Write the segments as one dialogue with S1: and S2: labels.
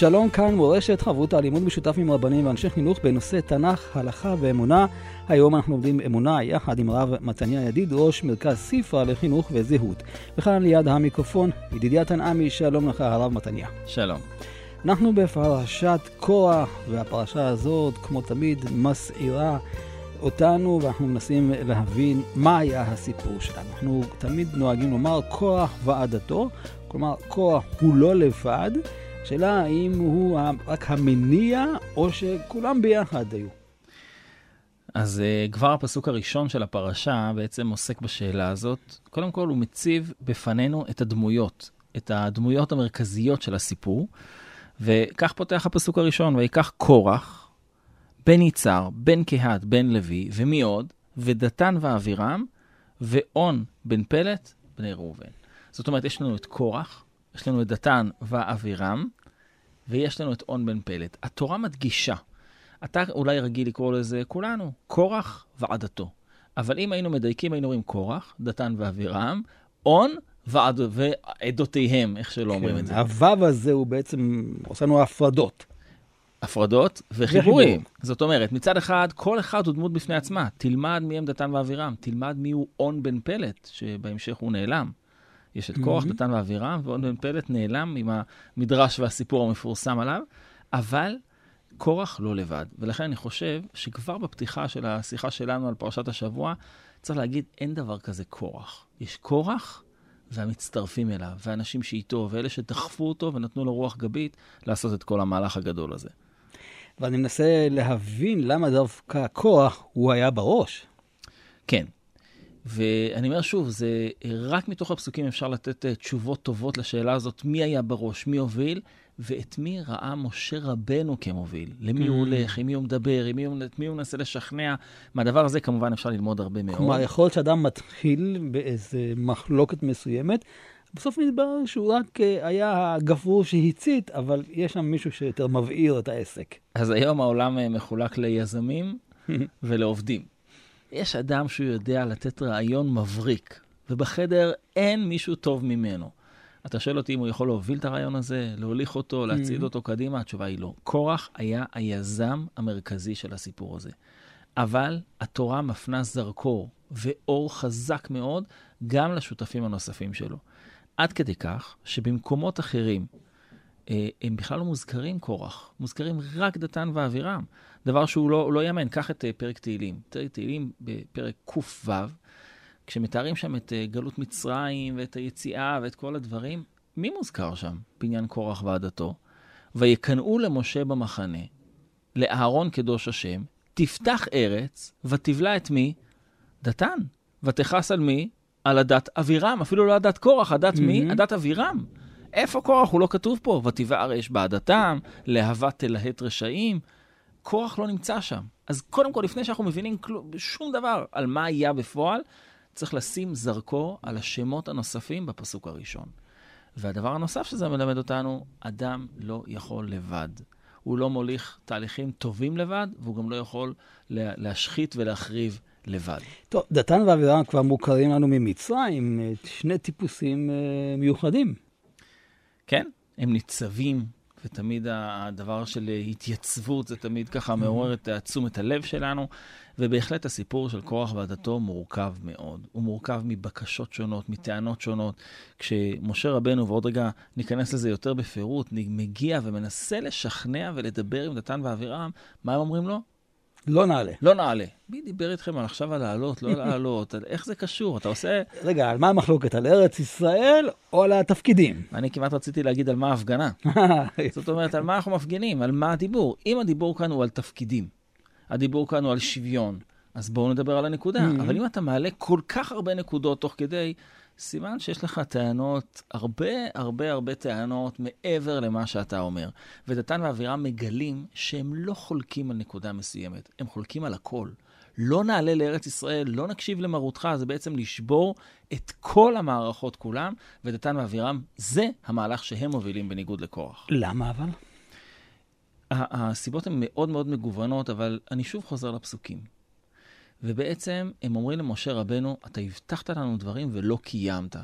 S1: שלום כאן מורשת חברותא לימוד משותף עם רבנים ואנשי חינוך בנושא תנ"ך, הלכה ואמונה. היום אנחנו עובדים אמונה יחד עם הרב מתניה ידיד, ראש מרכז ספרא לחינוך וזהות. וכאן ליד המיקרופון, ידידיה תנעמי, שלום לך הרב מתניה.
S2: שלום.
S1: אנחנו בפרשת קורח, והפרשה הזאת, כמו תמיד, מסעירה אותנו, ואנחנו מנסים להבין מה היה הסיפור שלנו. אנחנו תמיד נוהגים לומר קורח ועדתו, כלומר קורח הוא לא לבד. השאלה האם הוא רק המניע, או שכולם ביחד היו.
S2: אז uh, כבר הפסוק הראשון של הפרשה בעצם עוסק בשאלה הזאת. קודם כל, הוא מציב בפנינו את הדמויות, את הדמויות המרכזיות של הסיפור, וכך פותח הפסוק הראשון, ויקח קורח, בן יצהר, בן קהת, בן לוי, ומי עוד? ודתן ואבירם, ואון בן פלט, בני ראובן. זאת אומרת, יש לנו את קורח, יש לנו את דתן ואבירם, ויש לנו את און בן פלט. התורה מדגישה, אתה אולי רגיל לקרוא לזה כולנו, קורח ועדתו. אבל אם היינו מדייקים, היינו אומרים קורח, דתן ואבירם, און ועד... ועדותיהם, איך שלא אומרים את זה.
S1: כן, הוו הזה הוא בעצם עושה לנו הפרדות.
S2: הפרדות וחיבורים. זאת אומרת, מצד אחד, כל אחד הוא דמות בפני עצמה. תלמד מי הם דתן ואבירם, תלמד מי הוא און בן פלט, שבהמשך הוא נעלם. יש את קורח, דתן ואבירם, ועוד בן פלט נעלם עם המדרש והסיפור המפורסם עליו, אבל קורח לא לבד. ולכן אני חושב שכבר בפתיחה של השיחה שלנו על פרשת השבוע, צריך להגיד, אין דבר כזה קורח. יש קורח והמצטרפים אליו, ואנשים שאיתו, ואלה שדחפו אותו ונתנו לו רוח גבית לעשות את כל המהלך הגדול הזה.
S1: ואני מנסה להבין למה דווקא קורח הוא היה בראש.
S2: כן, ואני אומר שוב, זה רק מתוך הפסוקים אפשר לתת אה, תשובות טובות לשאלה הזאת, מי היה בראש, מי הוביל, ואת מי ראה משה רבנו כמוביל. למי הוא mm. הולך, עם מי הוא מדבר, עם מי הוא, מי הוא מנסה לשכנע. מהדבר הזה כמובן אפשר ללמוד הרבה מאוד.
S1: כלומר, יכול להיות שאדם מתחיל באיזה מחלוקת מסוימת, בסוף מתברר שהוא רק אה, היה הגפרור שהצית, אבל יש שם מישהו שיותר מבעיר את העסק.
S2: אז היום העולם אה, מחולק ליזמים ולעובדים. יש אדם שהוא יודע לתת רעיון מבריק, ובחדר אין מישהו טוב ממנו. אתה שואל אותי אם הוא יכול להוביל את הרעיון הזה, להוליך אותו, להצעיד mm-hmm. אותו קדימה? התשובה היא לא. קורח היה היזם המרכזי של הסיפור הזה. אבל התורה מפנה זרקור ואור חזק מאוד גם לשותפים הנוספים שלו. עד כדי כך שבמקומות אחרים אה, הם בכלל לא מוזכרים קורח, מוזכרים רק דתן ואבירם. דבר שהוא לא, לא יאמן. קח את uh, פרק תהילים. פרק תהילים בפרק ק"ו, כשמתארים שם את uh, גלות מצרים ואת היציאה ואת כל הדברים, מי מוזכר שם בעניין קורח ועדתו? ויקנאו למשה במחנה, לאהרון קדוש השם, תפתח ארץ, ותבלע את מי? דתן. ותכעס על מי? על הדת אבירם, אפילו לא הדת קורח, הדת mm-hmm. מי? הדת אבירם. איפה קורח? הוא לא כתוב פה. ותבער אש בעדתם, להבה תלהט רשעים. קורח לא נמצא שם. אז קודם כל, לפני שאנחנו מבינים כלום, שום דבר על מה היה בפועל, צריך לשים זרקור על השמות הנוספים בפסוק הראשון. והדבר הנוסף שזה מלמד אותנו, אדם לא יכול לבד. הוא לא מוליך תהליכים טובים לבד, והוא גם לא יכול להשחית ולהחריב לבד.
S1: טוב, דתן ואבירם כבר מוכרים לנו ממצרים, שני טיפוסים uh, מיוחדים.
S2: כן, הם ניצבים ותמיד הדבר של התייצבות זה תמיד ככה מעורר את תשומת הלב שלנו, ובהחלט הסיפור של קורח ועדתו מורכב מאוד. הוא מורכב מבקשות שונות, מטענות שונות. כשמשה רבנו, ועוד רגע ניכנס לזה יותר בפירוט, מגיע ומנסה לשכנע ולדבר עם דתן ואבירם, מה הם אומרים לו?
S1: לא נעלה.
S2: לא נעלה. מי דיבר איתכם על עכשיו על לעלות, לא לעלות? איך זה קשור? אתה עושה...
S1: רגע, על מה המחלוקת? על ארץ ישראל או על התפקידים?
S2: אני כמעט רציתי להגיד על מה ההפגנה. זאת אומרת, על מה אנחנו מפגינים? על מה הדיבור? אם הדיבור כאן הוא על תפקידים, הדיבור כאן הוא על שוויון, אז בואו נדבר על הנקודה. Mm-hmm. אבל אם אתה מעלה כל כך הרבה נקודות תוך כדי, סימן שיש לך טענות, הרבה הרבה הרבה טענות מעבר למה שאתה אומר. ודתן ואבירם מגלים שהם לא חולקים על נקודה מסוימת, הם חולקים על הכל. לא נעלה לארץ ישראל, לא נקשיב למרותך, זה בעצם לשבור את כל המערכות כולם, ודתן ואבירם, זה המהלך שהם מובילים בניגוד לקורח.
S1: למה אבל?
S2: הסיבות הן מאוד מאוד מגוונות, אבל אני שוב חוזר לפסוקים. ובעצם הם אומרים למשה רבנו, אתה הבטחת לנו דברים ולא קיימת.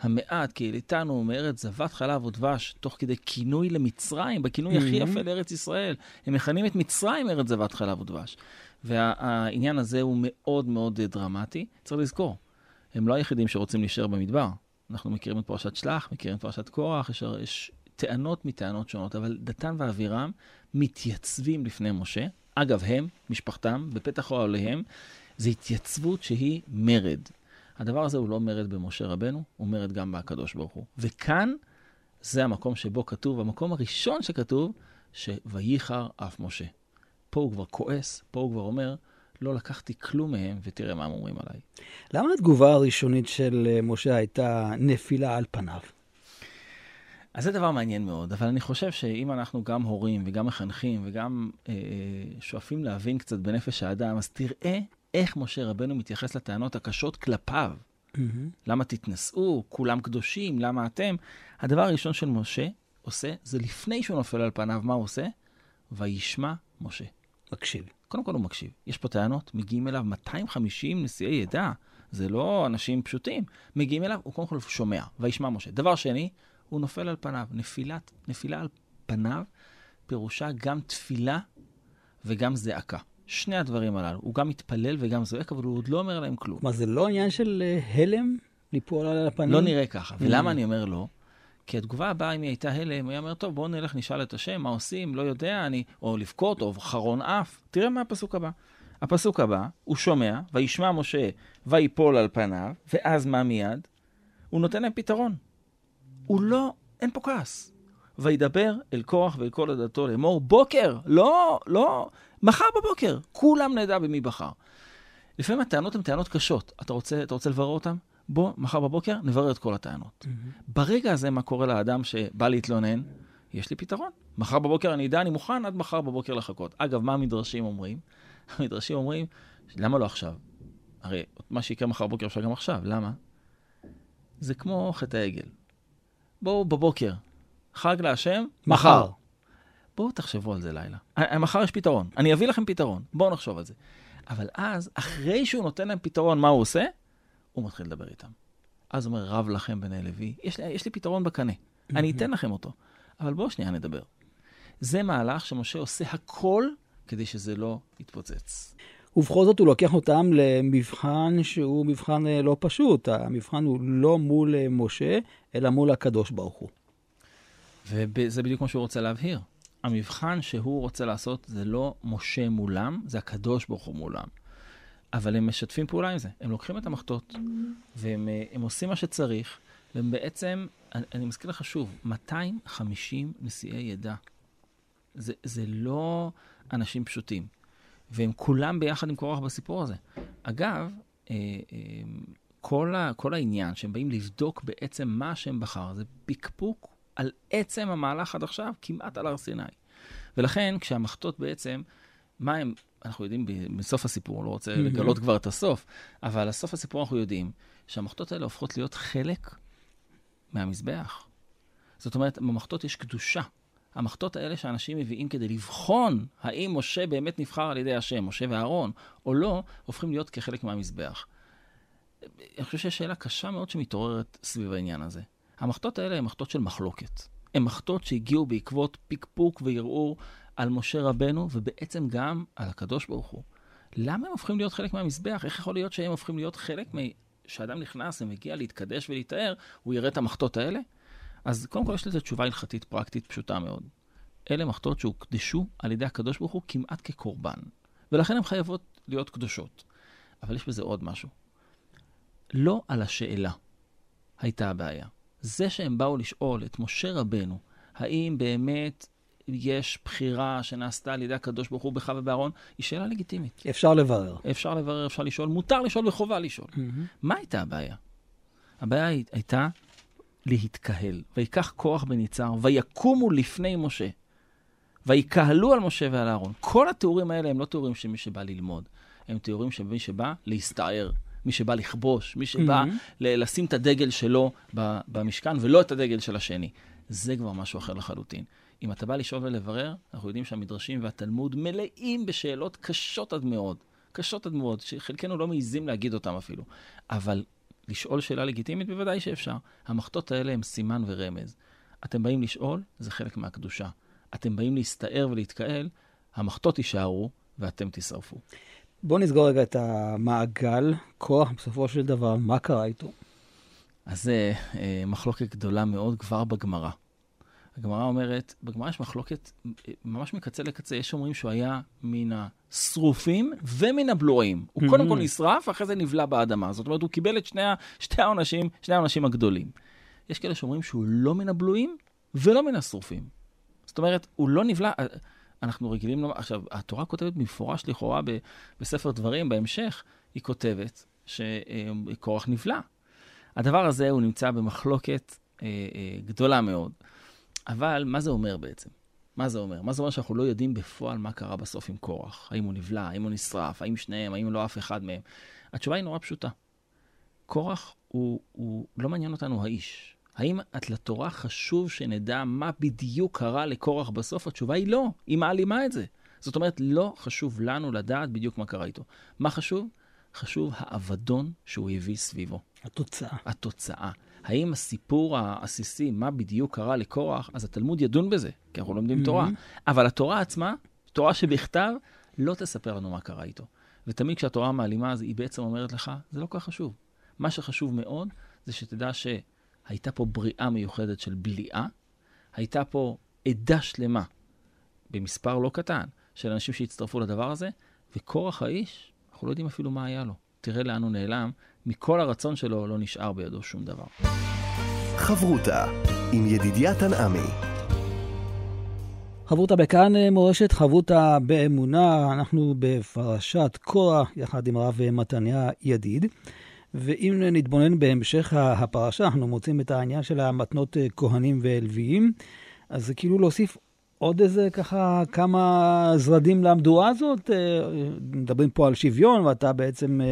S2: המעט כי העליתנו מארץ זבת חלב ודבש, תוך כדי כינוי למצרים, בכינוי הכי יפה לארץ ישראל. הם מכנים את מצרים ארץ זבת חלב ודבש. והעניין הזה הוא מאוד מאוד דרמטי. צריך לזכור, הם לא היחידים שרוצים להישאר במדבר. אנחנו מכירים את פרשת שלח, מכירים את פרשת קורח, יש, יש טענות מטענות שונות, אבל דתן ואבירם מתייצבים לפני משה. אגב, הם, משפחתם, בפתח אוהליהם, זו התייצבות שהיא מרד. הדבר הזה הוא לא מרד במשה רבנו, הוא מרד גם בהקדוש ברוך הוא. וכאן זה המקום שבו כתוב, המקום הראשון שכתוב, ש"וייחר אף משה". פה הוא כבר כועס, פה הוא כבר אומר, לא לקחתי כלום מהם, ותראה מה הם אומרים עליי.
S1: למה התגובה הראשונית של אה, משה הייתה נפילה על פניו?
S2: אז זה דבר מעניין מאוד, אבל אני חושב שאם אנחנו גם הורים וגם מחנכים וגם אה, שואפים להבין קצת בנפש האדם, אז תראה איך משה רבנו מתייחס לטענות הקשות כלפיו. Mm-hmm. למה תתנשאו? כולם קדושים, למה אתם? הדבר הראשון של משה עושה, זה לפני שהוא נופל על פניו, מה הוא עושה? וישמע משה.
S1: מקשיב.
S2: קודם כל הוא מקשיב. יש פה טענות, מגיעים אליו 250 נשיאי עדה, זה לא אנשים פשוטים. מגיעים אליו, הוא קודם כל שומע, וישמע משה. דבר שני, הוא נופל על פניו. נפילת, נפילה על פניו פירושה גם תפילה וגם זעקה. שני הדברים הללו. הוא גם מתפלל וגם זועק, אבל הוא עוד לא אומר להם כלום.
S1: כלומר, זה לא עניין של uh, הלם ליפול על הפנים?
S2: לא נראה ככה. ולמה אני אומר לא? כי התגובה הבאה, אם היא הייתה הלם, הוא היה אומר, טוב, בואו נלך, נשאל את השם, מה עושים, לא יודע, אני... או לבכות, או חרון אף. תראה מה הפסוק הבא. הפסוק הבא, הוא שומע, וישמע משה, ויפול על פניו, ואז מה מיד? הוא נותן להם פתרון. הוא לא, אין פה כעס. וידבר אל קורח ואל כל עדתו לאמור, בוקר, לא, לא, מחר בבוקר, כולם נדע במי בחר. לפעמים הטענות הן טענות קשות. אתה רוצה, אתה רוצה לברר אותן? בוא, מחר בבוקר נברר את כל הטענות. Mm-hmm. ברגע הזה, מה קורה לאדם שבא להתלונן? יש לי פתרון. מחר בבוקר אני אדע, אני מוכן עד מחר בבוקר לחכות. אגב, מה המדרשים אומרים? המדרשים אומרים, למה לא עכשיו? הרי מה שיקרה מחר בבוקר אפשר גם עכשיו, למה? זה כמו חטא העגל. בואו בבוקר, חג להשם, מחר. בואו תחשבו על זה לילה. אה, מחר יש פתרון, אני אביא לכם פתרון, בואו נחשוב על זה. אבל אז, אחרי שהוא נותן להם פתרון, מה הוא עושה? הוא מתחיל לדבר איתם. אז הוא אומר, רב לכם בני לוי, יש לי, יש לי פתרון בקנה, אני אתן לכם אותו, אבל בואו שנייה נדבר. זה מהלך שמשה עושה הכל כדי שזה לא יתפוצץ.
S1: ובכל זאת הוא לוקח אותם למבחן שהוא מבחן אה, לא פשוט. המבחן הוא לא מול אה, משה, אלא מול הקדוש ברוך הוא.
S2: וזה בדיוק מה שהוא רוצה להבהיר. המבחן שהוא רוצה לעשות זה לא משה מולם, זה הקדוש ברוך הוא מולם. אבל הם משתפים פעולה עם זה. הם לוקחים את המחטות, והם אה, עושים מה שצריך, והם בעצם, אני, אני מזכיר לך שוב, 250 נשיאי עדה. זה, זה לא אנשים פשוטים. והם כולם ביחד עם קורח בסיפור הזה. אגב, אה, אה, כל, ה, כל העניין שהם באים לבדוק בעצם מה השם בחר, זה פקפוק על עצם המהלך עד עכשיו, כמעט על הר סיני. ולכן, כשהמחטות בעצם, מה הם, אנחנו יודעים בסוף הסיפור, לא רוצה לגלות כבר את הסוף, אבל בסוף הסיפור אנחנו יודעים שהמחטות האלה הופכות להיות חלק מהמזבח. זאת אומרת, במחטות יש קדושה. המחטות האלה שאנשים מביאים כדי לבחון האם משה באמת נבחר על ידי השם, משה ואהרון, או לא, הופכים להיות כחלק מהמזבח. אני חושב שיש שאלה קשה מאוד שמתעוררת סביב העניין הזה. המחטות האלה הן מחטות של מחלוקת. הן מחטות שהגיעו בעקבות פקפוק וערעור על משה רבנו, ובעצם גם על הקדוש ברוך הוא. למה הם הופכים להיות חלק מהמזבח? איך יכול להיות שהם הופכים להיות חלק מ... כשאדם נכנס ומגיע להתקדש ולהיטהר, הוא יראה את המחטות האלה? אז קודם כל יש לזה תשובה הלכתית פרקטית פשוטה מאוד. אלה מחטות שהוקדשו על ידי הקדוש ברוך הוא כמעט כקורבן, ולכן הן חייבות להיות קדושות. אבל יש בזה עוד משהו. לא על השאלה הייתה הבעיה. זה שהם באו לשאול את משה רבנו, האם באמת יש בחירה שנעשתה על ידי הקדוש ברוך הוא בך ובאהרון, היא שאלה לגיטימית.
S1: אפשר לברר.
S2: אפשר לברר, אפשר לשאול, מותר לשאול וחובה לשאול. Mm-hmm. מה הייתה הבעיה? הבעיה הי- הייתה להתקהל. ויקח כוח בניצר, ויקומו לפני משה. ויקהלו על משה ועל אהרון. כל התיאורים האלה הם לא תיאורים של מי שבא ללמוד, הם תיאורים של מי שבא להסתער, מי שבא לכבוש, מי שבא
S1: Mhm.
S2: ל- לשים את הדגל שלו במשכן ולא את הדגל של השני. זה כבר משהו אחר לחלוטין. אם אתה בא לשאול ולברר, אנחנו יודעים שהמדרשים והתלמוד מלאים בשאלות קשות עד מאוד. קשות עד מאוד, שחלקנו לא מעיזים להגיד אותם אפילו. אבל לשאול שאלה לגיטימית, בוודאי שאפשר. המחטות האלה הם סימן ורמז. אתם באים לשאול, זה חלק מהקדושה. אתם באים להסתער ולהתקהל, המחטות יישארו ואתם תשרפו.
S1: בואו נסגור רגע את המעגל. כוח, בסופו של דבר, מה קרה איתו?
S2: אז זה אה, מחלוקת גדולה מאוד כבר בגמרא. הגמרא אומרת, בגמרא יש מחלוקת אה, ממש מקצה לקצה, יש אומרים שהוא היה מן השרופים ומן הבלועים. הוא קודם כל. נשרף, אחרי זה נבלע באדמה. זאת אומרת, הוא קיבל את שני, שתי העונשים, שני העונשים הגדולים. יש כאלה שאומרים שהוא לא מן הבלועים ולא מן השרופים. זאת אומרת, הוא לא נבלע, אה, אנחנו רגילים לומר, עכשיו, התורה כותבת במפורש לכאורה ב- בספר דברים, בהמשך, היא כותבת שקורח נבלע. הדבר הזה הוא נמצא במחלוקת אה, אה, גדולה מאוד. אבל מה זה אומר בעצם? מה זה אומר? מה זה אומר שאנחנו לא יודעים בפועל מה קרה בסוף עם קורח? האם הוא נבלע, האם הוא נשרף, האם שניהם, האם לא אף אחד מהם? התשובה היא נורא פשוטה. קורח הוא, הוא לא מעניין אותנו האיש. האם את לתורה חשוב שנדע מה בדיוק קרה לקורח בסוף? התשובה היא לא, היא מעלימה את זה. זאת אומרת, לא חשוב לנו לדעת בדיוק מה קרה איתו. מה חשוב? חשוב האבדון שהוא הביא סביבו.
S1: התוצאה.
S2: התוצאה. האם הסיפור העסיסי, מה בדיוק קרה לקורח, אז התלמוד ידון בזה, כי אנחנו לומדים תורה. אבל התורה עצמה, תורה שבכתב, לא תספר לנו מה קרה איתו. ותמיד כשהתורה מעלימה, אז היא בעצם אומרת לך, זה לא כל כך חשוב. מה שחשוב מאוד, זה שתדע שהייתה פה בריאה מיוחדת של בליעה, הייתה פה עדה שלמה, במספר לא קטן, של אנשים שהצטרפו לדבר הזה, וקורח האיש, אנחנו לא יודעים אפילו מה היה לו. תראה לאן הוא נעלם, מכל הרצון שלו לא נשאר בידו שום דבר.
S3: חברותה עם ידידיה תנעמי.
S1: חברותה בכאן אה, מורשת, חברותה באמונה, אנחנו בפרשת קורח, יחד עם הרב מתניה ידיד. ואם נתבונן בהמשך הפרשה, אנחנו מוצאים את העניין של המתנות אה, כהנים ולוויים, אז זה כאילו להוסיף עוד איזה ככה כמה זרדים למדורה הזאת. אה, מדברים פה על שוויון, ואתה בעצם אה,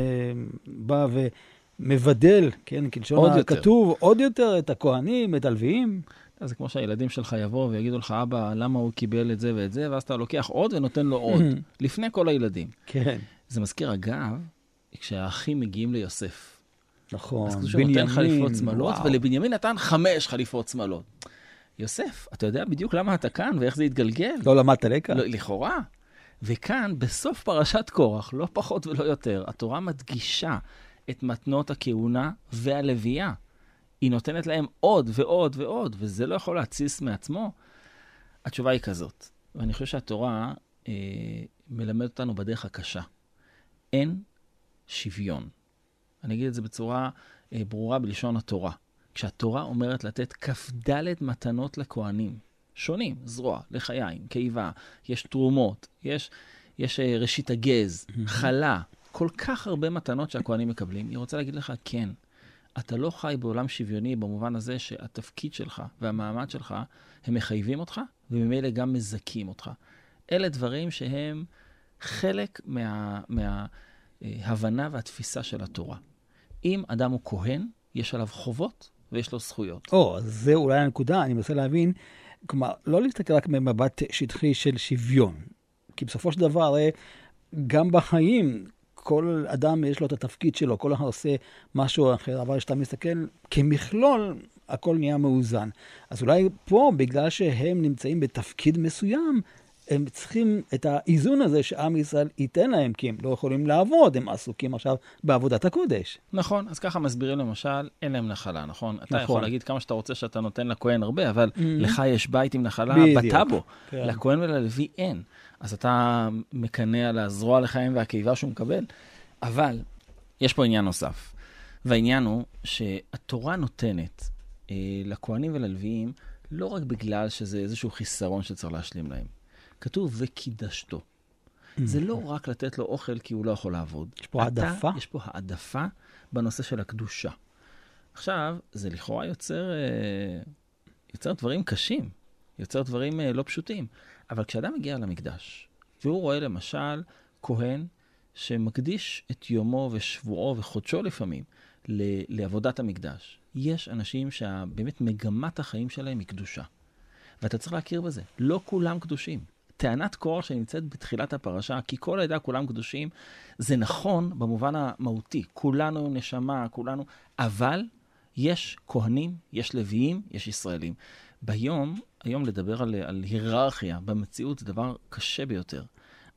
S1: בא ומבדל, כן, כלשון
S2: עוד יותר.
S1: הכתוב, עוד יותר את הכהנים, את הלוויים.
S2: זה כמו שהילדים שלך יבואו ויגידו לך, אבא, למה הוא קיבל את זה ואת זה, ואז אתה לוקח עוד ונותן לו עוד, לפני כל הילדים.
S1: כן,
S2: זה מזכיר, אגב, כשהאחים מגיעים ליוסף.
S1: נכון.
S2: אז כתוב שהוא נותן חליפות שמאלות, ולבנימין נתן חמש חליפות שמאלות. יוסף, אתה יודע בדיוק למה אתה כאן ואיך זה התגלגל?
S1: לא למדת לקח?
S2: לא, לכאורה. וכאן, בסוף פרשת קורח, לא פחות ולא יותר, התורה מדגישה את מתנות הכהונה והלוויה. היא נותנת להם עוד ועוד ועוד, וזה לא יכול להתסיס מעצמו. התשובה היא כזאת, ואני חושב שהתורה אה, מלמדת אותנו בדרך הקשה. אין שוויון. אני אגיד את זה בצורה אה, ברורה בלשון התורה. כשהתורה אומרת לתת כ"ד מתנות לכהנים, שונים, זרוע, לחיים, קיבה, יש תרומות, יש, יש אה, ראשית הגז, חלה, כל כך הרבה מתנות שהכהנים מקבלים, היא רוצה להגיד לך, כן, אתה לא חי בעולם שוויוני במובן הזה שהתפקיד שלך והמעמד שלך, הם מחייבים אותך, וממילא גם מזכים אותך. אלה דברים שהם חלק מההבנה מה, אה, והתפיסה של התורה. אם אדם הוא כהן, יש עליו חובות ויש לו זכויות.
S1: או, אז זה אולי הנקודה, אני מנסה להבין. כלומר, לא להסתכל רק ממבט שטחי של שוויון. כי בסופו של דבר, הרי גם בחיים, כל אדם יש לו את התפקיד שלו, כל אחד עושה משהו אחר, אבל כשאתה מסתכל כמכלול, הכל נהיה מאוזן. אז אולי פה, בגלל שהם נמצאים בתפקיד מסוים, הם צריכים את האיזון הזה שעם ישראל ייתן להם, כי הם לא יכולים לעבוד, הם עסוקים עכשיו בעבודת הקודש.
S2: נכון, אז ככה מסבירים למשל, אין להם נחלה, נכון? אתה
S1: נכון.
S2: יכול להגיד כמה שאתה רוצה שאתה נותן לכהן הרבה, אבל
S1: Mhm.
S2: לך יש בית עם נחלה. בטאבו.
S1: כן.
S2: לכהן וללוי אין. אז אתה מקנא על הזרוע לחיים והקיבה שהוא מקבל. אבל יש פה עניין נוסף, והעניין הוא שהתורה נותנת אה, לכהנים וללוויים לא רק בגלל שזה איזשהו חיסרון שצריך להשלים להם. כתוב וקידשתו. זה לא רק לתת לו אוכל כי הוא לא יכול לעבוד.
S1: יש פה
S2: אתה-
S1: העדפה?
S2: יש פה העדפה בנושא של הקדושה. עכשיו, זה לכאורה יוצר, אה, יוצר דברים קשים, יוצר דברים אה, לא פשוטים. אבל כשאדם מגיע למקדש, והוא רואה למשל כהן שמקדיש את יומו ושבועו וחודשו לפעמים לעבודת המקדש, יש אנשים שבאמת מגמת החיים שלהם היא קדושה. ואתה צריך להכיר בזה. לא כולם קדושים. טענת קורח שנמצאת בתחילת הפרשה, כי כל העדה כולם קדושים, זה נכון במובן המהותי. כולנו נשמה, כולנו, אבל יש כהנים, יש לוויים, יש ישראלים. ביום, היום לדבר על, על היררכיה במציאות זה דבר קשה ביותר.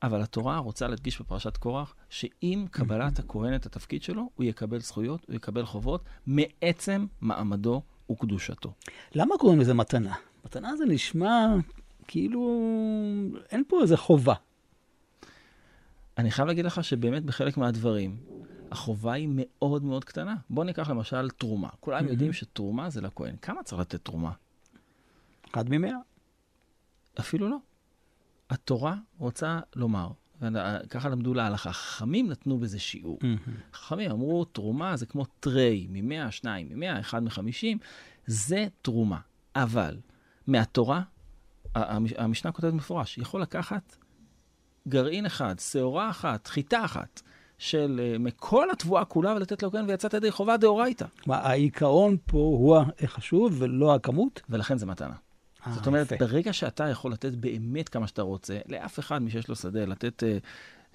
S2: אבל התורה רוצה להדגיש בפרשת קורח, שעם קבלת הכהן את התפקיד שלו, הוא יקבל זכויות, הוא יקבל חובות, מעצם מעמדו וקדושתו.
S1: למה קוראים לזה מתנה? מתנה זה נשמע כאילו אין פה איזה חובה.
S2: אני חייב להגיד לך שבאמת בחלק מהדברים, החובה היא מאוד מאוד קטנה. בוא ניקח למשל תרומה. כולם יודעים שתרומה זה לכהן. כמה צריך לתת תרומה?
S1: אחד ממאה.
S2: אפילו לא. התורה רוצה לומר, ככה למדו להלכה, חכמים נתנו בזה שיעור. חכמים אמרו, תרומה זה כמו טריי, ממאה, שניים, ממאה, אחד מחמישים, זה תרומה. אבל מהתורה, המשנה כותבת מפורש, יכול לקחת גרעין אחד, שעורה אחת, חיטה אחת, של אה, מכל התבואה כולה ולתת לכהן ויצאת ידי חובה דאורייתא.
S1: העיקרון פה הוא החשוב ולא הכמות?
S2: ולכן זה מתנה. אה, זאת אומרת, יפה. ברגע שאתה יכול לתת באמת כמה שאתה רוצה, לאף אחד מי שיש לו שדה, לתת uh,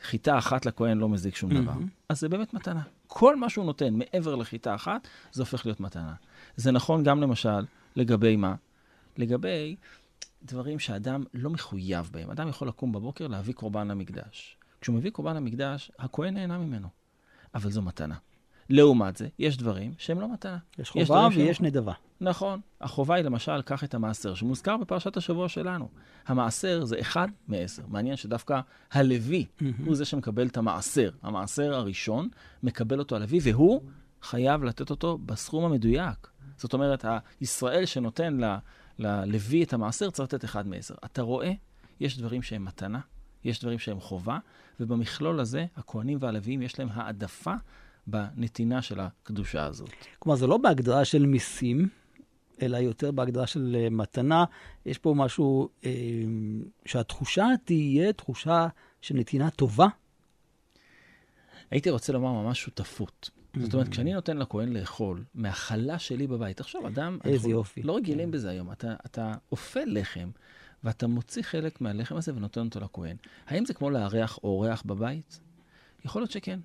S2: חיטה אחת לכהן לא מזיק שום דבר, אז זה באמת מתנה. כל מה שהוא נותן מעבר לחיטה אחת, זה הופך להיות מתנה. זה נכון גם למשל לגבי מה? לגבי דברים שאדם לא מחויב בהם. אדם יכול לקום בבוקר להביא קורבן למקדש. כשהוא מביא קורבן למקדש, הכהן נהנה ממנו, אבל זו מתנה. לעומת זה, יש דברים שהם לא מתנה.
S1: יש חובה יש ויש שהם... נדבה.
S2: נכון. החובה היא למשל, קח את המעשר, שמוזכר בפרשת השבוע שלנו. המעשר זה אחד מעשר. מעניין שדווקא הלוי mm-hmm. הוא זה שמקבל את המעשר. המעשר הראשון, מקבל אותו הלוי, והוא חייב לתת אותו בסכום המדויק. זאת אומרת, הישראל שנותן ללוי את המעשר צריך לתת אחד מעשר. אתה רואה, יש דברים שהם מתנה, יש דברים שהם חובה, ובמכלול הזה, הכוהנים והלוויים יש להם העדפה בנתינה של הקדושה הזאת.
S1: כלומר, זה לא בהגדרה של מיסים, אלא יותר בהגדרה של uh, מתנה. יש פה משהו uh, שהתחושה תהיה תחושה של נתינה טובה.
S2: הייתי רוצה לומר ממש שותפות. זאת אומרת, כשאני נותן לכהן לאכול מהחלה שלי בבית, תחשוב, אדם...
S1: איזה יופי.
S2: לא רגילים בזה היום. אתה, אתה אופה לחם, ואתה מוציא חלק מהלחם הזה ונותן אותו לכהן. האם זה כמו לארח אורח בבית? יכול להיות שכן.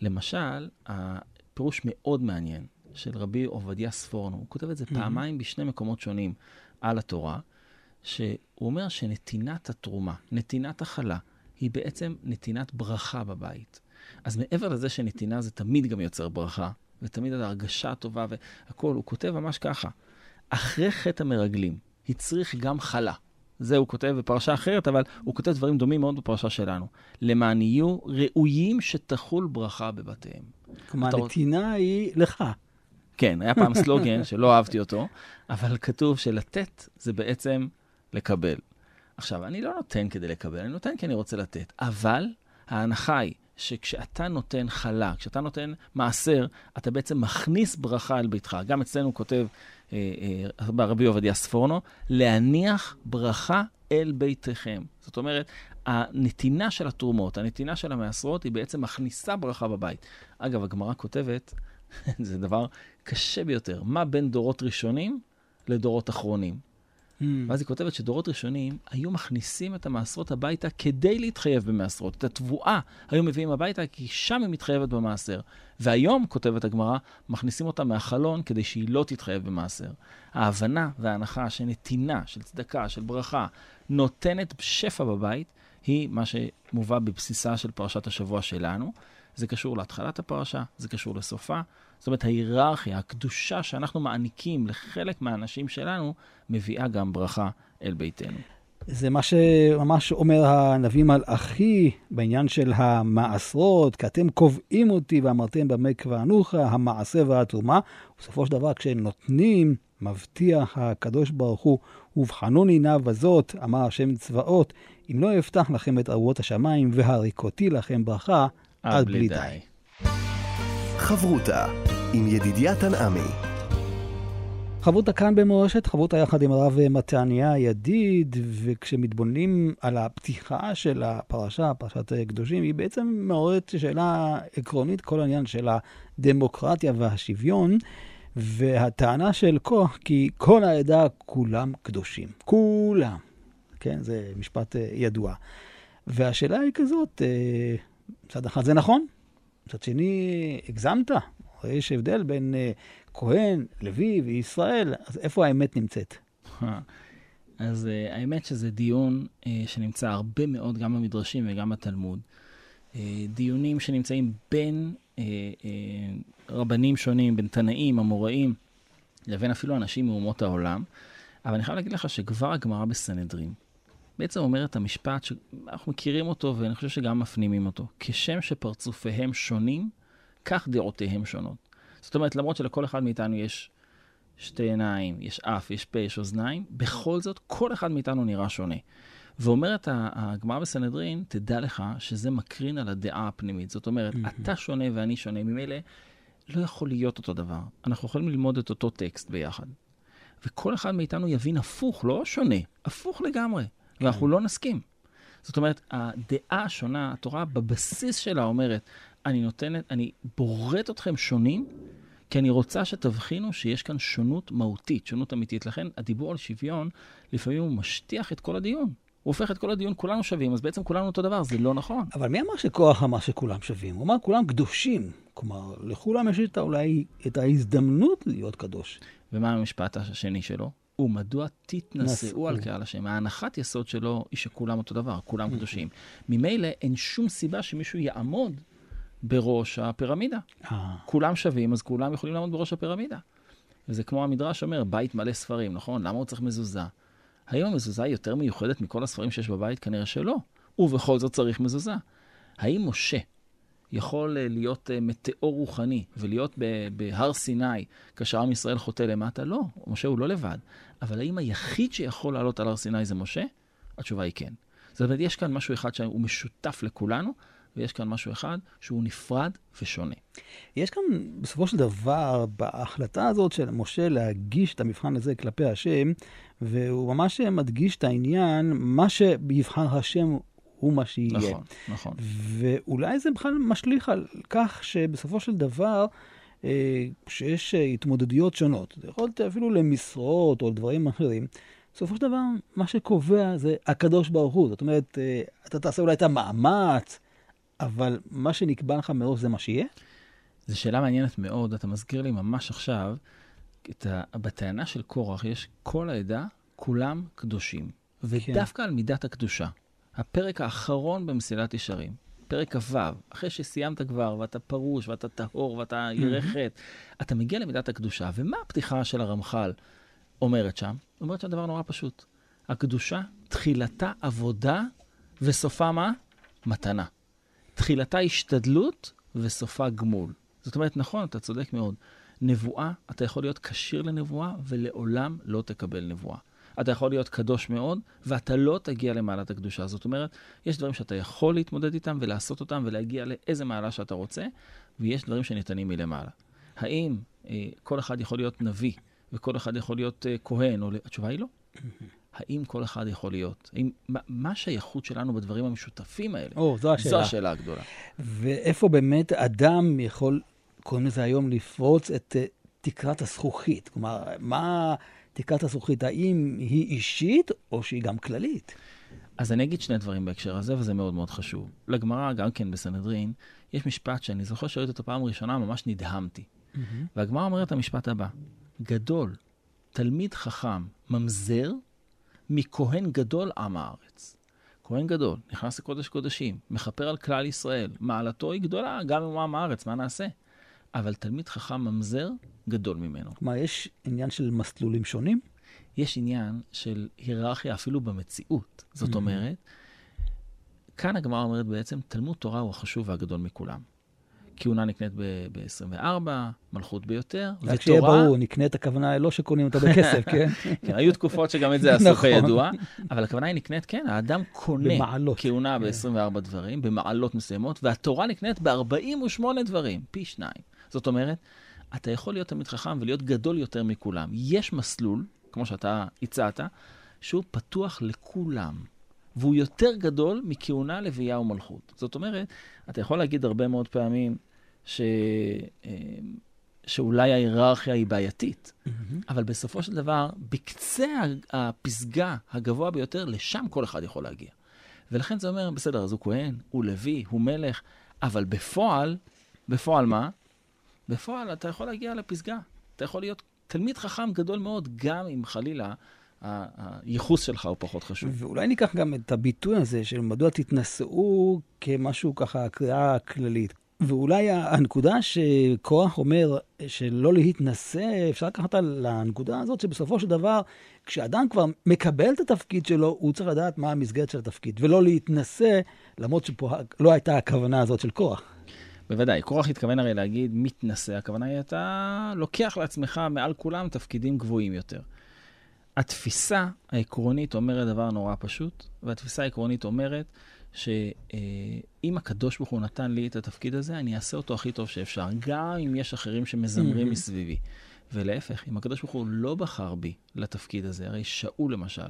S2: למשל, הפירוש מאוד מעניין של רבי עובדיה ספורנו, הוא כותב את זה פעמיים בשני מקומות שונים על התורה, שהוא אומר שנתינת התרומה, נתינת החלה, היא בעצם נתינת ברכה בבית. אז מעבר לזה שנתינה זה תמיד גם יוצר ברכה, ותמיד הרגשה טובה והכול, הוא כותב ממש ככה, אחרי חטא המרגלים הצריך גם חלה. זה הוא כותב בפרשה אחרת, אבל הוא כותב דברים דומים מאוד בפרשה שלנו. למען יהיו ראויים שתחול ברכה בבתיהם.
S1: כלומר, הנתינה היא לך.
S2: כן, היה פעם סלוגן שלא אהבתי אותו, אבל כתוב שלתת זה בעצם לקבל. עכשיו, אני לא נותן כדי לקבל, אני נותן כי אני רוצה לתת, אבל ההנחה היא שכשאתה נותן חלה, כשאתה נותן מעשר, אתה בעצם מכניס ברכה אל ביתך. גם אצלנו כותב אה, אה, רבי עובדיה ספורנו, להניח ברכה אל ביתכם. זאת אומרת, הנתינה של התרומות, הנתינה של המעשרות, היא בעצם מכניסה ברכה בבית. אגב, הגמרא כותבת, זה דבר קשה ביותר, מה בין דורות ראשונים לדורות אחרונים? Mm. ואז היא כותבת שדורות ראשונים היו מכניסים את המעשרות הביתה כדי להתחייב במעשרות. את התבואה היו מביאים הביתה כי שם היא מתחייבת במעשר. והיום, כותבת הגמרא, מכניסים אותה מהחלון כדי שהיא לא תתחייב במעשר. ההבנה וההנחה שנתינה, של צדקה, של ברכה, נותנת שפע בבית, היא מה שמובא בבסיסה של פרשת השבוע שלנו. זה קשור להתחלת הפרשה, זה קשור לסופה. זאת אומרת, ההיררכיה, הקדושה שאנחנו מעניקים לחלק מהאנשים שלנו, מביאה גם ברכה אל ביתנו.
S1: זה מה שממש אומר הנביא מלאכי בעניין של המעשרות, כי אתם קובעים אותי ואמרתם במה קבענוך, המעשה והתרומה. בסופו של דבר, כשנותנים, מבטיח הקדוש ברוך הוא, ובחנוני נא בזאת, אמר השם צבאות, אם לא אפתח לכם את ארובות השמיים והריקותי לכם ברכה, עד בלי די.
S3: חברותה עם ידידיה תנעמי
S1: חברותה כאן במורשת, חברותה יחד עם הרב מתניה ידיד, וכשמתבוננים על הפתיחה של הפרשה, פרשת קדושים, היא בעצם מעוררת שאלה עקרונית, כל העניין של הדמוקרטיה והשוויון, והטענה של כוח, כי כל העדה כולם קדושים. כולם. כן, זה משפט אה, ידוע. והשאלה היא כזאת, אה, מצד אחד זה נכון, מצד שני, הגזמת. יש הבדל בין uh, כהן, לוי וישראל, אז איפה האמת נמצאת?
S2: אז uh, האמת שזה דיון uh, שנמצא הרבה מאוד גם במדרשים וגם בתלמוד. Uh, דיונים שנמצאים בין uh, uh, רבנים שונים, בין תנאים, אמוראים, לבין אפילו אנשים מאומות העולם. אבל אני חייב להגיד לך שכבר הגמרא בסנהדרין בעצם אומרת המשפט שאנחנו מכירים אותו ואני חושב שגם מפנימים אותו. כשם שפרצופיהם שונים, כך דעותיהם שונות. זאת אומרת, למרות שלכל אחד מאיתנו יש שתי עיניים, יש אף, יש פה, יש אוזניים, בכל זאת, כל אחד מאיתנו נראה שונה. ואומרת הגמרא בסנהדרין, תדע לך שזה מקרין על הדעה הפנימית. זאת אומרת, mm-hmm. אתה שונה ואני שונה, ממילא לא יכול להיות אותו דבר. אנחנו יכולים ללמוד את אותו טקסט ביחד. וכל אחד מאיתנו יבין הפוך, לא שונה, הפוך לגמרי. כן. ואנחנו לא נסכים. זאת אומרת, הדעה השונה, התורה בבסיס שלה אומרת, אני נותנת, אני בורט אתכם שונים, כי אני רוצה שתבחינו שיש כאן שונות מהותית, שונות אמיתית. לכן הדיבור על שוויון, לפעמים הוא משטיח את כל הדיון. הוא הופך את כל הדיון, כולנו שווים, אז בעצם כולנו אותו דבר, זה לא נכון.
S1: אבל מי אמר שכוח אמר שכולם שווים? הוא אמר כולם קדושים. כלומר, לכולם יש את, אולי את ההזדמנות להיות קדוש.
S2: ומה המשפט השני שלו? ומדוע תתנשאו על קהל השם? ההנחת יסוד שלו היא שכולם אותו דבר, כולם קדושים. ממילא אין שום סיבה שמישהו יעמוד בראש הפירמידה. אה. כולם שווים, אז כולם יכולים לעמוד בראש הפירמידה. וזה כמו המדרש אומר, בית מלא ספרים, נכון? למה הוא צריך מזוזה? האם המזוזה היא יותר מיוחדת מכל הספרים שיש בבית? כנראה שלא. ובכל זאת צריך מזוזה. האם משה יכול אה, להיות אה, מטאור רוחני ולהיות בהר סיני כאשר עם ישראל חוטא למטה? לא, משה הוא לא לבד. אבל האם היחיד שיכול לעלות על הר סיני זה משה? התשובה היא כן. זאת אומרת, יש כאן משהו אחד שהוא משותף לכולנו, ויש כאן משהו אחד שהוא נפרד ושונה.
S1: יש כאן בסופו של דבר, בהחלטה הזאת של משה להגיש את המבחן הזה כלפי השם, והוא ממש מדגיש את העניין, מה שיבחר השם הוא מה שיהיה.
S2: נכון, נכון.
S1: ואולי זה בכלל משליך על כך שבסופו של דבר, אה, כשיש התמודדויות שונות, זה יכול להיות אפילו למשרות או לדברים אחרים, בסופו של דבר, מה שקובע זה הקדוש ברוך הוא. זאת אומרת, אה, אתה תעשה אולי את המאמץ, אבל מה שנקבע לך מראש זה מה שיהיה?
S2: זו שאלה מעניינת מאוד. אתה מזכיר לי ממש עכשיו, ה... בטענה של קורח יש כל העדה, כולם קדושים. ודווקא כן. על מידת הקדושה. הפרק האחרון במסילת ישרים, פרק כ"ו, אחרי שסיימת כבר, ואתה פרוש, ואתה טהור, ואתה ירחת, אתה מגיע למידת הקדושה. ומה הפתיחה של הרמח"ל אומרת שם? אומרת שהדבר נורא פשוט. הקדושה, תחילתה עבודה, וסופה מה? מתנה. תחילתה השתדלות וסופה גמול. זאת אומרת, נכון, אתה צודק מאוד. נבואה, אתה יכול להיות כשיר לנבואה ולעולם לא תקבל נבואה. אתה יכול להיות קדוש מאוד, ואתה לא תגיע למעלת הקדושה. זאת אומרת, יש דברים שאתה יכול להתמודד איתם ולעשות אותם ולהגיע לאיזה מעלה שאתה רוצה, ויש דברים שניתנים מלמעלה. האם אה, כל אחד יכול להיות נביא וכל אחד יכול להיות אה, כהן? או... התשובה היא לא. האם כל אחד יכול להיות? האם, מה, מה השייכות שלנו בדברים המשותפים האלה?
S1: או, זו השאלה.
S2: זו השאלה הגדולה.
S1: ואיפה באמת אדם יכול, קוראים לזה היום, לפרוץ את uh, תקרת הזכוכית? כלומר, מה תקרת הזכוכית? האם היא אישית או שהיא גם כללית?
S2: אז אני אגיד שני דברים בהקשר הזה, וזה מאוד מאוד חשוב. לגמרא, גם כן בסנהדרין, יש משפט שאני זוכר שראיתי אותו פעם ראשונה, ממש נדהמתי. Mm-hmm. והגמרא אומרת את המשפט הבא: גדול, תלמיד חכם, ממזר, מכהן גדול עם הארץ. כהן גדול, נכנס לקודש קודשים, מכפר על כלל ישראל, מעלתו היא גדולה, גם אם הוא עם הארץ, מה נעשה? אבל תלמיד חכם ממזר גדול ממנו.
S1: כלומר, יש עניין של מסלולים שונים?
S2: יש עניין של היררכיה אפילו במציאות. זאת mm-hmm. אומרת, כאן הגמרא אומרת בעצם, תלמוד תורה הוא החשוב והגדול מכולם. כהונה נקנית ב-24, מלכות ביותר,
S1: ותורה... רק שיהיה ברור, נקנית הכוונה לא שקונים אותה בכסף, כן?
S2: כן, היו תקופות שגם את זה עשו נכון. כידוע, אבל הכוונה היא נקנית, כן, האדם קונה כהונה כן. ב-24 דברים, במעלות מסוימות, והתורה נקנית ב-48 דברים, פי שניים. זאת אומרת, אתה יכול להיות תלמיד חכם ולהיות גדול יותר מכולם. יש מסלול, כמו שאתה הצעת, שהוא פתוח לכולם. והוא יותר גדול מכהונה, לוויה ומלכות. זאת אומרת, אתה יכול להגיד הרבה מאוד פעמים ש... אה, שאולי ההיררכיה היא בעייתית, mm-hmm. אבל בסופו של דבר, בקצה הפסגה הגבוה ביותר, לשם כל אחד יכול להגיע. ולכן זה אומר, בסדר, אז הוא כהן, הוא לוי, הוא מלך, אבל בפועל, בפועל מה? בפועל אתה יכול להגיע לפסגה. אתה יכול להיות תלמיד חכם גדול מאוד, גם אם חלילה הייחוס שלך הוא פחות חשוב.
S1: ואולי ניקח גם את הביטוי הזה של מדוע תתנשאו כמשהו ככה, קריאה כללית. ואולי הנקודה שקורח אומר שלא להתנשא, אפשר לקחת על הנקודה הזאת שבסופו של דבר, כשאדם כבר מקבל את התפקיד שלו, הוא צריך לדעת מה המסגרת של התפקיד, ולא להתנשא, למרות שפה לא הייתה הכוונה הזאת של קורח.
S2: בוודאי, קורח התכוון הרי להגיד מתנשא, הכוונה היא אתה לוקח לעצמך מעל כולם תפקידים גבוהים יותר. התפיסה העקרונית אומרת דבר נורא פשוט, והתפיסה העקרונית אומרת שאם הקדוש ברוך הוא נתן לי את התפקיד הזה, אני אעשה אותו הכי טוב שאפשר, גם אם יש אחרים שמזמרים מסביבי. ולהפך, אם הקדוש ברוך הוא לא בחר בי לתפקיד הזה, הרי שאול למשל,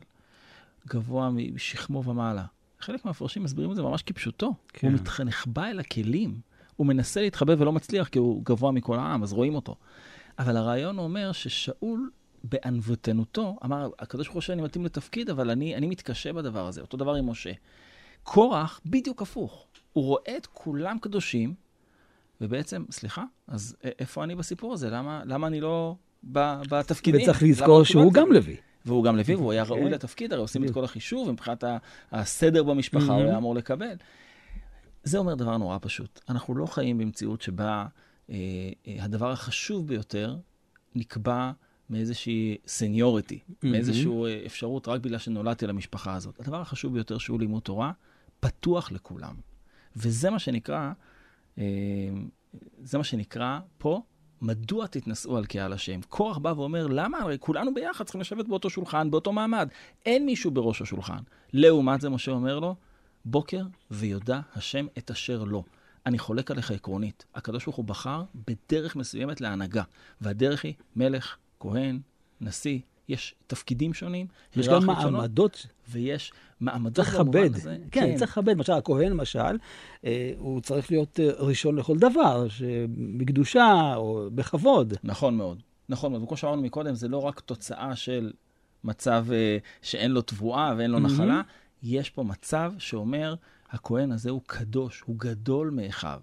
S2: גבוה משכמו ומעלה. חלק מהמפרשים מסבירים את זה ממש כפשוטו. כן. הוא נחבא אל הכלים, הוא מנסה להתחבא ולא מצליח כי הוא גבוה מכל העם, אז רואים אותו. אבל הרעיון אומר ששאול בענוותנותו, אמר, הקדוש ברוך הוא שאני מתאים לתפקיד, אבל אני, אני מתקשה בדבר הזה. אותו דבר עם משה. קורח, בדיוק הפוך. הוא רואה את כולם קדושים, ובעצם, סליחה, אז איפה אני בסיפור הזה? למה, למה אני לא בתפקידים?
S1: וצריך לזכור שהוא גם לוי.
S2: והוא גם לוי, והוא היה ראוי כן. לתפקיד, הרי עושים את כל החישוב, מבחינת הסדר במשפחה הוא היה אמור לקבל. זה אומר דבר נורא פשוט. אנחנו לא חיים במציאות שבה אה, אה, הדבר החשוב ביותר נקבע מאיזושהי סניוריטי, mm-hmm. מאיזושהי אה, אפשרות רק בגלל שנולדתי למשפחה הזאת. הדבר החשוב ביותר שהוא לימוד תורה, פתוח לכולם. וזה מה שנקרא, אה, זה מה שנקרא פה, מדוע תתנשאו על קהל השם? קורח בא ואומר, למה? הרי כולנו ביחד צריכים לשבת באותו שולחן, באותו מעמד. אין מישהו בראש השולחן. לעומת זה, משה אומר לו, בוקר ויודע השם את אשר לו. אני חולק עליך עקרונית. הקדוש ברוך הוא בחר בדרך מסוימת להנהגה, והדרך היא מלך, כהן, נשיא, יש תפקידים שונים,
S1: יש גם מעמדות. שונות,
S2: ויש מעמדות
S1: צריך לכבד. כן, כן, צריך לכבד. למשל, הכהן, למשל, אה, הוא צריך להיות אה, ראשון לכל דבר, בקדושה או בכבוד.
S2: נכון מאוד. נכון מאוד. וכמו שאמרנו מקודם, זה לא רק תוצאה של מצב אה, שאין לו תבואה ואין לו נחלה, יש פה מצב שאומר, הכהן הזה הוא קדוש, הוא גדול מאחיו.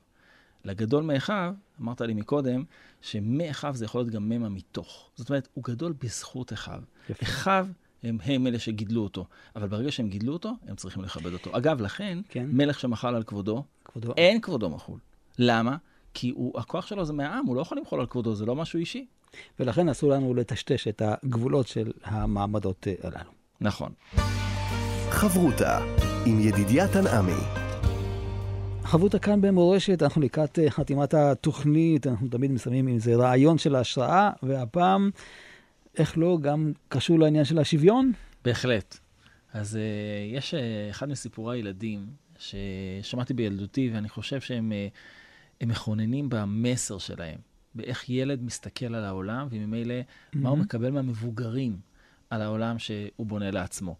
S2: לגדול מאחיו, אמרת לי מקודם, שמאחיו זה יכול להיות גם ממה מתוך. זאת אומרת, הוא גדול בזכות אחיו. אחיו הם, הם אלה שגידלו אותו, אבל ברגע שהם גידלו אותו, הם צריכים לכבד אותו. אגב, לכן, כן. מלך שמחל על כבודו, כבודו, אין כבודו מחול. למה? כי הוא, הכוח שלו זה מהעם, הוא לא יכול למחול על כבודו, זה לא משהו אישי.
S1: ולכן אסור לנו לטשטש את הגבולות של המעמדות אה, הללו.
S2: נכון.
S3: חברותה עם ידידיה תנעמי.
S1: חברותה כאן במורשת, אנחנו לקראת אה, חתימת התוכנית, אנחנו תמיד מסיימים עם זה רעיון של ההשראה, והפעם, איך לא, גם קשור לעניין של השוויון?
S2: בהחלט. אז uh, יש uh, אחד מסיפורי הילדים ששמעתי בילדותי, ואני חושב שהם uh, מכוננים במסר שלהם, באיך ילד מסתכל על העולם, וממילא mm-hmm. מה הוא מקבל מהמבוגרים על העולם שהוא בונה לעצמו.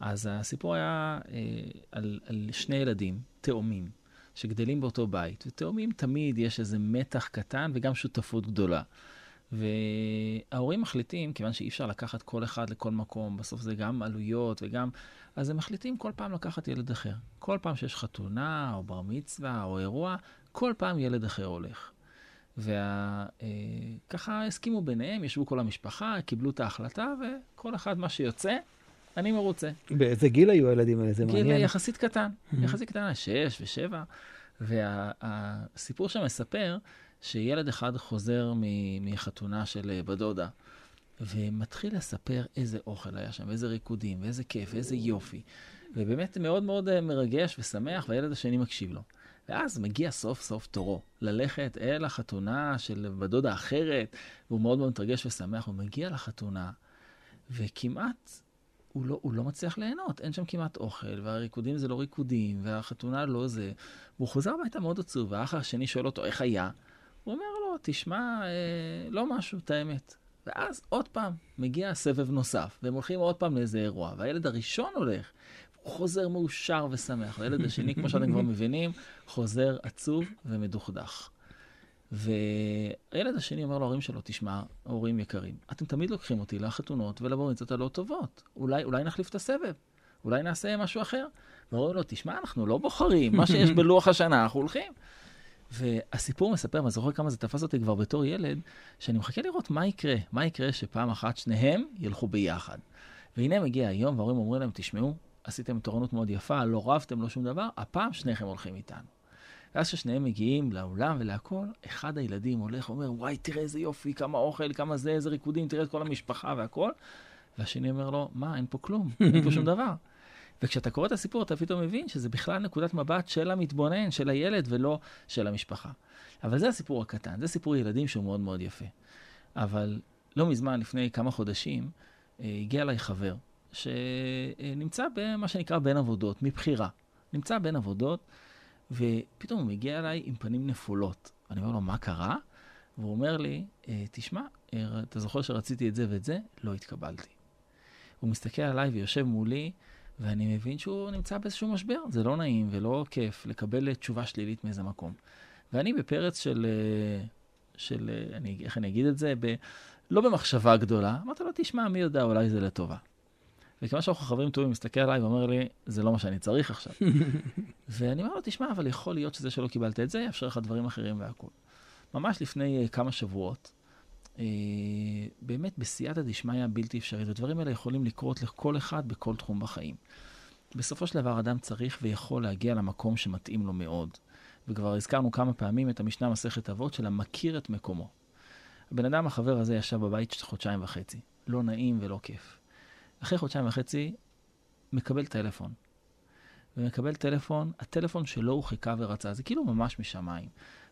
S2: אז הסיפור היה אה, על, על שני ילדים, תאומים, שגדלים באותו בית. ותאומים תמיד יש איזה מתח קטן וגם שותפות גדולה. וההורים מחליטים, כיוון שאי אפשר לקחת כל אחד לכל מקום, בסוף זה גם עלויות וגם... אז הם מחליטים כל פעם לקחת ילד אחר. כל פעם שיש חתונה, או בר מצווה, או אירוע, כל פעם ילד אחר הולך. וככה אה, הסכימו ביניהם, ישבו כל המשפחה, קיבלו את ההחלטה, וכל אחד מה שיוצא, אני מרוצה.
S1: באיזה גיל היו הילדים האלה? זה מעניין.
S2: גיל יחסית קטן, mm-hmm. יחסית קטן, שש ושבע. והסיפור שם מספר שילד אחד חוזר מחתונה של בדודה, ומתחיל לספר איזה אוכל היה שם, איזה ריקודים, ואיזה כיף, ואיזה יופי. ובאמת מאוד מאוד אה, מרגש ושמח, והילד השני מקשיב לו. ואז מגיע סוף סוף תורו ללכת אל החתונה של בדודה אחרת, והוא מאוד מאוד מתרגש ושמח, הוא מגיע לחתונה, וכמעט הוא לא, הוא לא מצליח ליהנות, אין שם כמעט אוכל, והריקודים זה לא ריקודים, והחתונה לא זה. והוא חוזר הביתה מאוד עצוב, והאח השני שואל אותו, איך היה? הוא אומר לו, תשמע, אה, לא משהו, את האמת. ואז עוד פעם מגיע סבב נוסף, והם הולכים עוד פעם לאיזה אירוע, והילד הראשון הולך, הוא חוזר מאושר ושמח, והילד השני, כמו שאתם כבר מבינים, חוזר עצוב ומדוכדך. והילד השני אומר להורים שלו, תשמע, הורים יקרים, אתם תמיד לוקחים אותי לחתונות ולבריצות הלא טובות. אולי, אולי נחליף את הסבב, אולי נעשה משהו אחר. ואומרים לו, תשמע, אנחנו לא בוחרים, מה שיש בלוח השנה, אנחנו הולכים. והסיפור מספר, ואני זוכר כמה זה תפס אותי כבר בתור ילד, שאני מחכה לראות מה יקרה, מה יקרה שפעם אחת שניהם ילכו ביחד. והנה מגיע היום, וההורים אומרים להם, תשמעו, עשיתם תורנות מאוד יפה, לא רבתם, לא שום דבר, הפעם שניכם הולכים איתנו. ואז כששניהם מגיעים לאולם ולהכול, אחד הילדים הולך ואומר, וואי, תראה איזה יופי, כמה אוכל, כמה זה, איזה ריקודים, תראה את כל המשפחה והכול. והשני אומר לו, מה, אין פה כלום, אין פה שום דבר. וכשאתה קורא את הסיפור, אתה פתאום מבין שזה בכלל נקודת מבט של המתבונן, של הילד, ולא של המשפחה. אבל זה הסיפור הקטן, זה סיפור ילדים שהוא מאוד מאוד יפה. אבל לא מזמן, לפני כמה חודשים, אה, הגיע אליי חבר, שנמצא במה שנקרא בין עבודות, מבחירה. נמצא בין עבודות, ופתאום הוא מגיע אליי עם פנים נפולות. אני אומר לו, מה קרה? והוא אומר לי, אה, תשמע, אה, אתה זוכר שרציתי את זה ואת זה? לא התקבלתי. הוא מסתכל עליי ויושב מולי, ואני מבין שהוא נמצא באיזשהו משבר. זה לא נעים ולא כיף לקבל תשובה שלילית מאיזה מקום. ואני בפרץ של, אה, של אני, איך אני אגיד את זה? ב, לא במחשבה גדולה, אמרתי לו, תשמע, מי יודע, אולי זה לטובה. וכיוון שאנחנו חברים טובים, מסתכל עליי ואומר לי, זה לא מה שאני צריך עכשיו. ואני אומר לו, תשמע, אבל יכול להיות שזה שלא קיבלת את זה, יאפשר לך דברים אחרים והכול. ממש לפני uh, כמה שבועות, uh, באמת בסייעתא דשמיא בלתי אפשרית, הדברים האלה יכולים לקרות לכל אחד בכל תחום בחיים. בסופו של דבר אדם צריך ויכול להגיע למקום שמתאים לו מאוד. וכבר הזכרנו כמה פעמים את המשנה מסכת אבות של המכיר את מקומו. הבן אדם, החבר הזה, ישב בבית חודשיים וחצי. לא נעים ולא כיף. אחרי חודשיים וחצי, מקבל טלפון. ומקבל טלפון, הטלפון שלו הוא חיכה ורצה, זה כאילו ממש משמיים.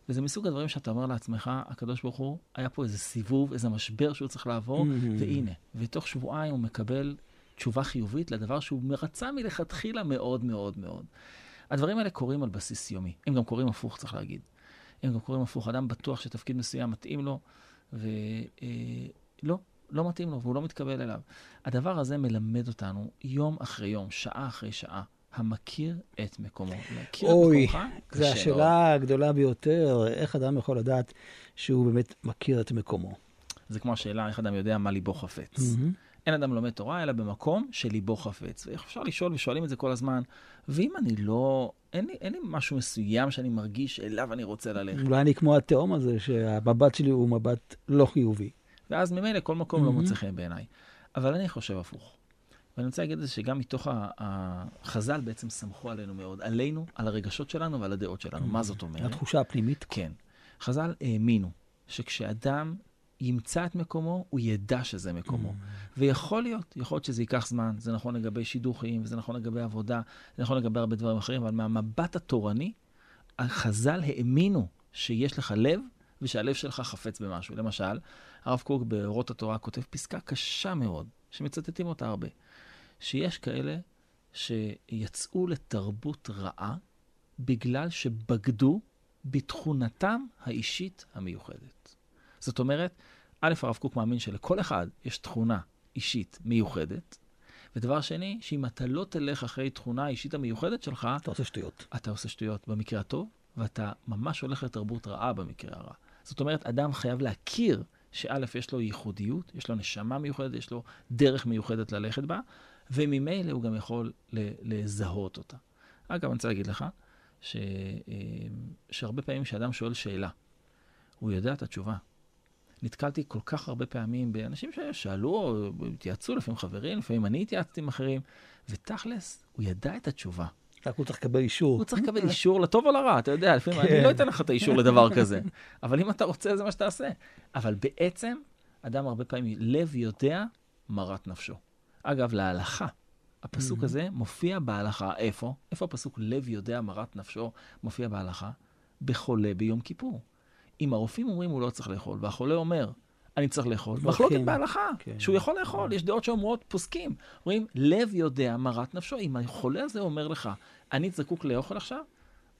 S2: וזה מסוג הדברים שאתה אומר לעצמך, הקדוש ברוך הוא, היה פה איזה סיבוב, איזה משבר שהוא צריך לעבור, mm-hmm. והנה, ותוך שבועיים הוא מקבל תשובה חיובית לדבר שהוא מרצה מלכתחילה מאוד מאוד מאוד. הדברים האלה קורים על בסיס יומי. הם גם קורים הפוך, צריך להגיד. הם גם קורים הפוך. אדם בטוח שתפקיד מסוים מתאים לו, ולא, אה, לא מתאים לו, והוא לא מתקבל אליו. הדבר הזה מלמד אותנו יום אחרי יום, שעה אחרי שעה. המכיר את מקומו. להכיר
S1: אוי,
S2: את מקומך
S1: קשה זו השאלה מאוד. הגדולה ביותר, איך אדם יכול לדעת שהוא באמת מכיר את מקומו.
S2: זה כמו השאלה איך אדם יודע מה ליבו חפץ. Mm-hmm. אין אדם לומד תורה, אלא במקום שליבו חפץ. ואיך אפשר לשאול, ושואלים את זה כל הזמן, ואם אני לא, אין לי, אין לי משהו מסוים שאני מרגיש שאליו אני רוצה ללכת.
S1: אולי אני כמו התהום הזה, שהמבט שלי הוא מבט לא חיובי.
S2: ואז ממילא כל מקום mm-hmm. לא מוצא חן בעיניי. אבל אני חושב הפוך. ואני רוצה להגיד את זה שגם מתוך החז"ל בעצם סמכו עלינו מאוד, עלינו, על הרגשות שלנו ועל הדעות שלנו. Mm-hmm. מה זאת אומרת?
S1: התחושה הפנימית.
S2: כן. חז"ל האמינו שכשאדם ימצא את מקומו, הוא ידע שזה מקומו. Mm. ויכול להיות, יכול להיות שזה ייקח זמן, זה נכון לגבי שידוכים, וזה נכון לגבי עבודה, זה נכון לגבי הרבה דברים אחרים, אבל מהמבט התורני, החז"ל האמינו שיש לך לב, ושהלב שלך חפץ במשהו. למשל, הרב קוק באורות התורה כותב פסקה קשה מאוד, שמצטטים אותה הרבה, שיש כאלה שיצאו לתרבות רעה בגלל שבגדו בתכונתם האישית המיוחדת. זאת אומרת, א', הרב קוק מאמין שלכל אחד יש תכונה אישית מיוחדת, ודבר שני, שאם אתה לא תלך אחרי תכונה האישית המיוחדת שלך,
S1: אתה עושה שטויות.
S2: אתה עושה שטויות במקרה הטוב, ואתה ממש הולך לתרבות רעה במקרה הרע. זאת אומרת, אדם חייב להכיר שא', יש לו ייחודיות, יש לו נשמה מיוחדת, יש לו דרך מיוחדת ללכת בה, וממילא הוא גם יכול לזהות אותה. אגב, אני רוצה להגיד לך, ש... אה, שהרבה פעמים כשאדם שואל שאלה, הוא יודע את התשובה. נתקלתי כל כך הרבה פעמים באנשים ששאלו, או התייעצו, לפעמים חברים, לפעמים אני התייעצתי עם אחרים, ותכלס, הוא ידע את התשובה.
S1: רק הוא צריך לקבל אישור.
S2: הוא צריך לקבל אישור לטוב או לרע, אתה יודע, לפעמים אני לא אתן לך את האישור לדבר כזה, אבל אם אתה רוצה, זה מה שתעשה. אבל בעצם, אדם הרבה פעמים, לב יודע מרת נפשו. אגב, להלכה, הפסוק הזה מופיע בהלכה, איפה? איפה הפסוק לב יודע מרת נפשו מופיע בהלכה? בחולה ביום כיפור. אם הרופאים אומרים הוא לא צריך לאכול, והחולה אומר, אני צריך לאכול, מחלוקת בהלכה, כן. שהוא יכול לאכול, יש דעות שאומרות, פוסקים. אומרים, לב יודע מרת נפשו. אם החולה הזה אומר לך, אני זקוק לאוכל עכשיו,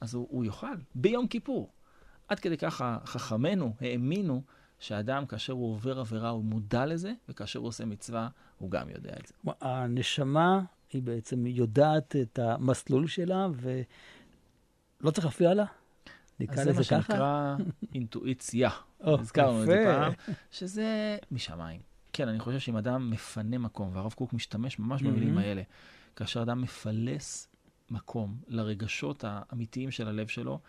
S2: אז הוא, הוא יאכל, ביום כיפור. עד כדי ככה חכמינו האמינו שאדם, כאשר הוא עובר עבירה, הוא מודע לזה, וכאשר הוא עושה מצווה, הוא גם יודע את זה.
S1: הנשמה, היא בעצם יודעת את המסלול שלה, ולא צריך להפריע לה?
S2: נקרא לזה ככה? אז זה מה שנקרא אינטואיציה. הזכרנו את זה פעם, שזה משמיים. כן, אני חושב שאם אדם מפנה מקום, והרב קוק משתמש ממש במילים האלה, כאשר אדם מפלס מקום לרגשות האמיתיים של הלב שלו,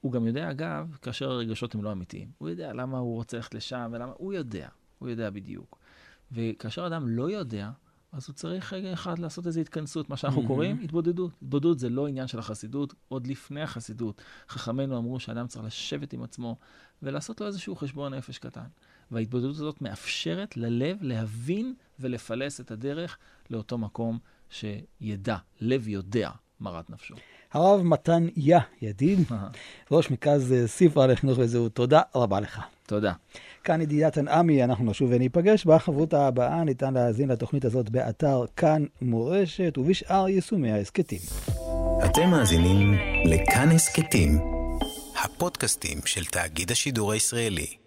S2: הוא גם יודע, אגב, כאשר הרגשות הם לא אמיתיים. הוא יודע למה הוא רוצה ללכת לשם ולמה, הוא יודע, הוא יודע בדיוק. וכאשר אדם לא יודע, אז הוא צריך רגע אחד לעשות איזו התכנסות, מה שאנחנו mm-hmm. קוראים התבודדות. התבודדות זה לא עניין של החסידות, עוד לפני החסידות. חכמינו אמרו שאדם צריך לשבת עם עצמו ולעשות לו איזשהו חשבון נפש קטן. וההתבודדות הזאת מאפשרת ללב להבין ולפלס את הדרך לאותו מקום שידע, לב יודע מרת נפשו.
S1: הרב מתן יא, ידיד, ראש מכז ספרה לחינוך וזהות, תודה רבה לך.
S2: תודה.
S1: כאן ידידת תנעמי, אנחנו נשוב וניפגש. בחברותה הבאה ניתן להאזין לתוכנית הזאת באתר כאן מורשת ובשאר יישומי ההסכתים.
S4: אתם מאזינים לכאן הסכתים, הפודקאסטים של תאגיד השידור הישראלי.